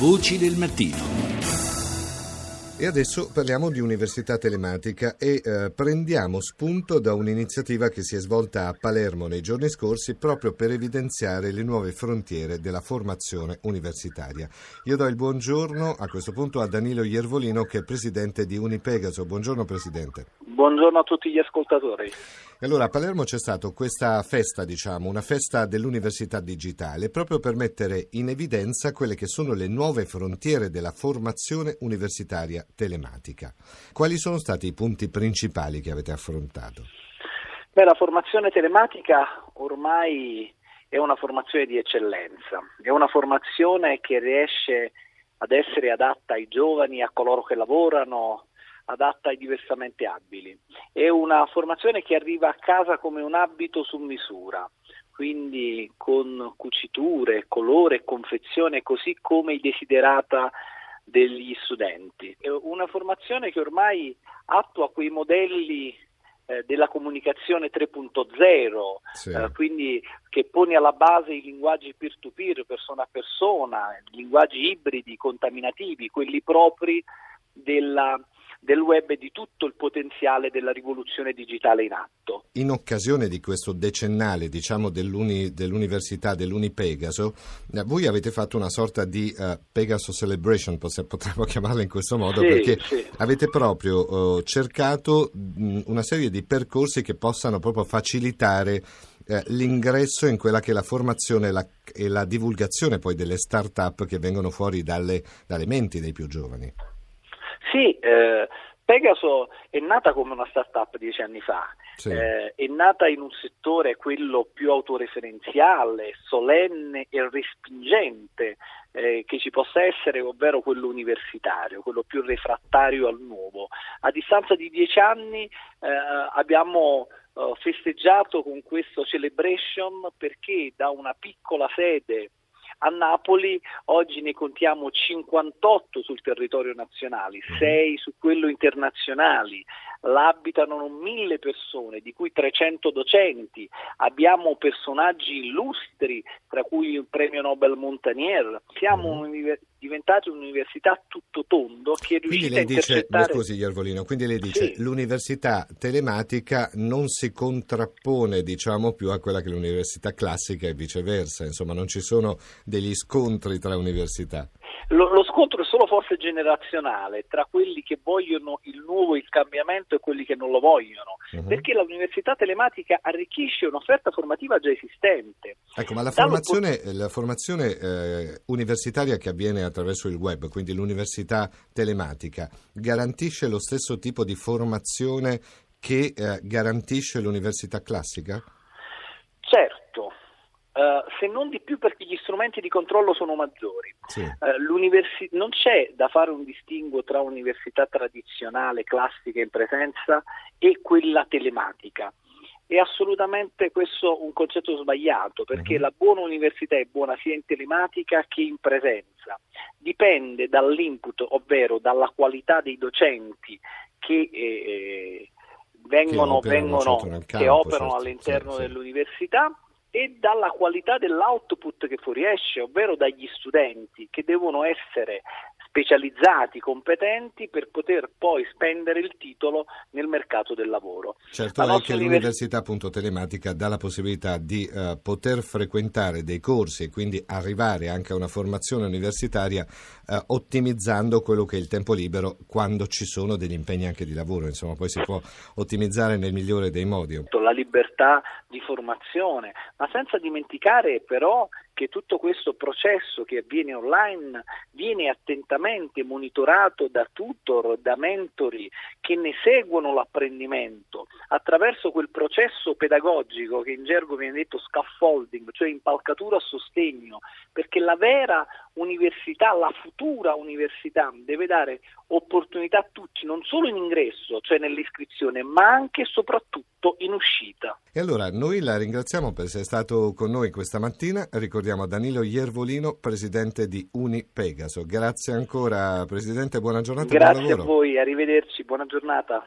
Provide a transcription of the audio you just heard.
Voci del mattino. E adesso parliamo di università telematica e eh, prendiamo spunto da un'iniziativa che si è svolta a Palermo nei giorni scorsi proprio per evidenziare le nuove frontiere della formazione universitaria. Io do il buongiorno a questo punto a Danilo Iervolino che è presidente di Unipegaso. Buongiorno Presidente. Buongiorno a tutti gli ascoltatori. Allora, a Palermo c'è stata questa festa, diciamo, una festa dell'università digitale, proprio per mettere in evidenza quelle che sono le nuove frontiere della formazione universitaria telematica. Quali sono stati i punti principali che avete affrontato? Beh, la formazione telematica ormai è una formazione di eccellenza, è una formazione che riesce ad essere adatta ai giovani, a coloro che lavorano, adatta ai diversamente abili. È una formazione che arriva a casa come un abito su misura, quindi con cuciture, colore e confezione così come desiderata degli studenti. È una formazione che ormai attua quei modelli eh, della comunicazione 3.0, sì. eh, quindi che pone alla base i linguaggi peer-to-peer, persona a persona, linguaggi ibridi, contaminativi, quelli propri della del web e di tutto il potenziale della rivoluzione digitale in atto. In occasione di questo decennale diciamo, dell'uni, dell'Università dell'Unipegaso, eh, voi avete fatto una sorta di uh, Pegaso Celebration, potremmo chiamarla in questo modo, sì, perché sì. avete proprio uh, cercato mh, una serie di percorsi che possano proprio facilitare l'ingresso in quella che è la formazione e la, e la divulgazione poi delle start-up che vengono fuori dalle, dalle menti dei più giovani. Sì, eh, Pegaso è nata come una start-up dieci anni fa, sì. eh, è nata in un settore, quello più autoreferenziale, solenne e respingente eh, che ci possa essere, ovvero quello universitario, quello più refrattario al nuovo. A distanza di dieci anni eh, abbiamo eh, festeggiato con questo celebration perché da una piccola sede a Napoli oggi ne contiamo 58 sul territorio nazionale, 6 mhm. su quello internazionali, l'abitano mille persone, di cui 300 docenti, abbiamo personaggi illustri, tra cui il premio Nobel Montanier, siamo un'università diventata un'università tutto tondo che è riuscita a intercettare... Dice, scusi Iervolino, quindi lei dice sì. l'università telematica non si contrappone diciamo più a quella che è l'università classica e viceversa, insomma non ci sono degli scontri tra università. Lo, lo, scontro è solo forse generazionale tra quelli che vogliono il nuovo, il cambiamento e quelli che non lo vogliono, uh-huh. perché l'università telematica arricchisce un'offerta formativa già esistente. Ecco, ma la formazione, la formazione eh, universitaria che avviene attraverso il web, quindi l'università telematica, garantisce lo stesso tipo di formazione che eh, garantisce l'università classica? Certo, Uh, se non di più perché gli strumenti di controllo sono maggiori. Sì. Uh, non c'è da fare un distinguo tra università tradizionale, classica in presenza e quella telematica. È assolutamente questo un concetto sbagliato perché uh-huh. la buona università è buona sia in telematica che in presenza. Dipende dall'input, ovvero dalla qualità dei docenti che eh, vengono, che operano, vengono, campo, che operano certo, all'interno sì, dell'università e dalla qualità dell'output che fuoriesce, ovvero dagli studenti che devono essere specializzati, competenti per poter poi spendere il titolo nel mercato del lavoro. Certo, la anche l'università appunto telematica dà la possibilità di uh, poter frequentare dei corsi e quindi arrivare anche a una formazione universitaria uh, ottimizzando quello che è il tempo libero quando ci sono degli impegni anche di lavoro, insomma poi si può ottimizzare nel migliore dei modi. La libertà di formazione, ma senza dimenticare però che tutto questo processo che avviene online viene attentamente monitorato da tutor, da mentori che ne seguono l'apprendimento attraverso quel processo pedagogico che in gergo viene detto scaffolding, cioè impalcatura a sostegno, perché la vera università, la futura università deve dare opportunità a tutti, non solo in ingresso, cioè nell'iscrizione, ma anche e soprattutto in uscita. E allora noi la ringraziamo per essere stato con noi questa mattina, ricordiamo Danilo Iervolino, presidente di Uni Pegaso. Grazie ancora Presidente, buona giornata Grazie buon a voi, arrivederci, buona giornata.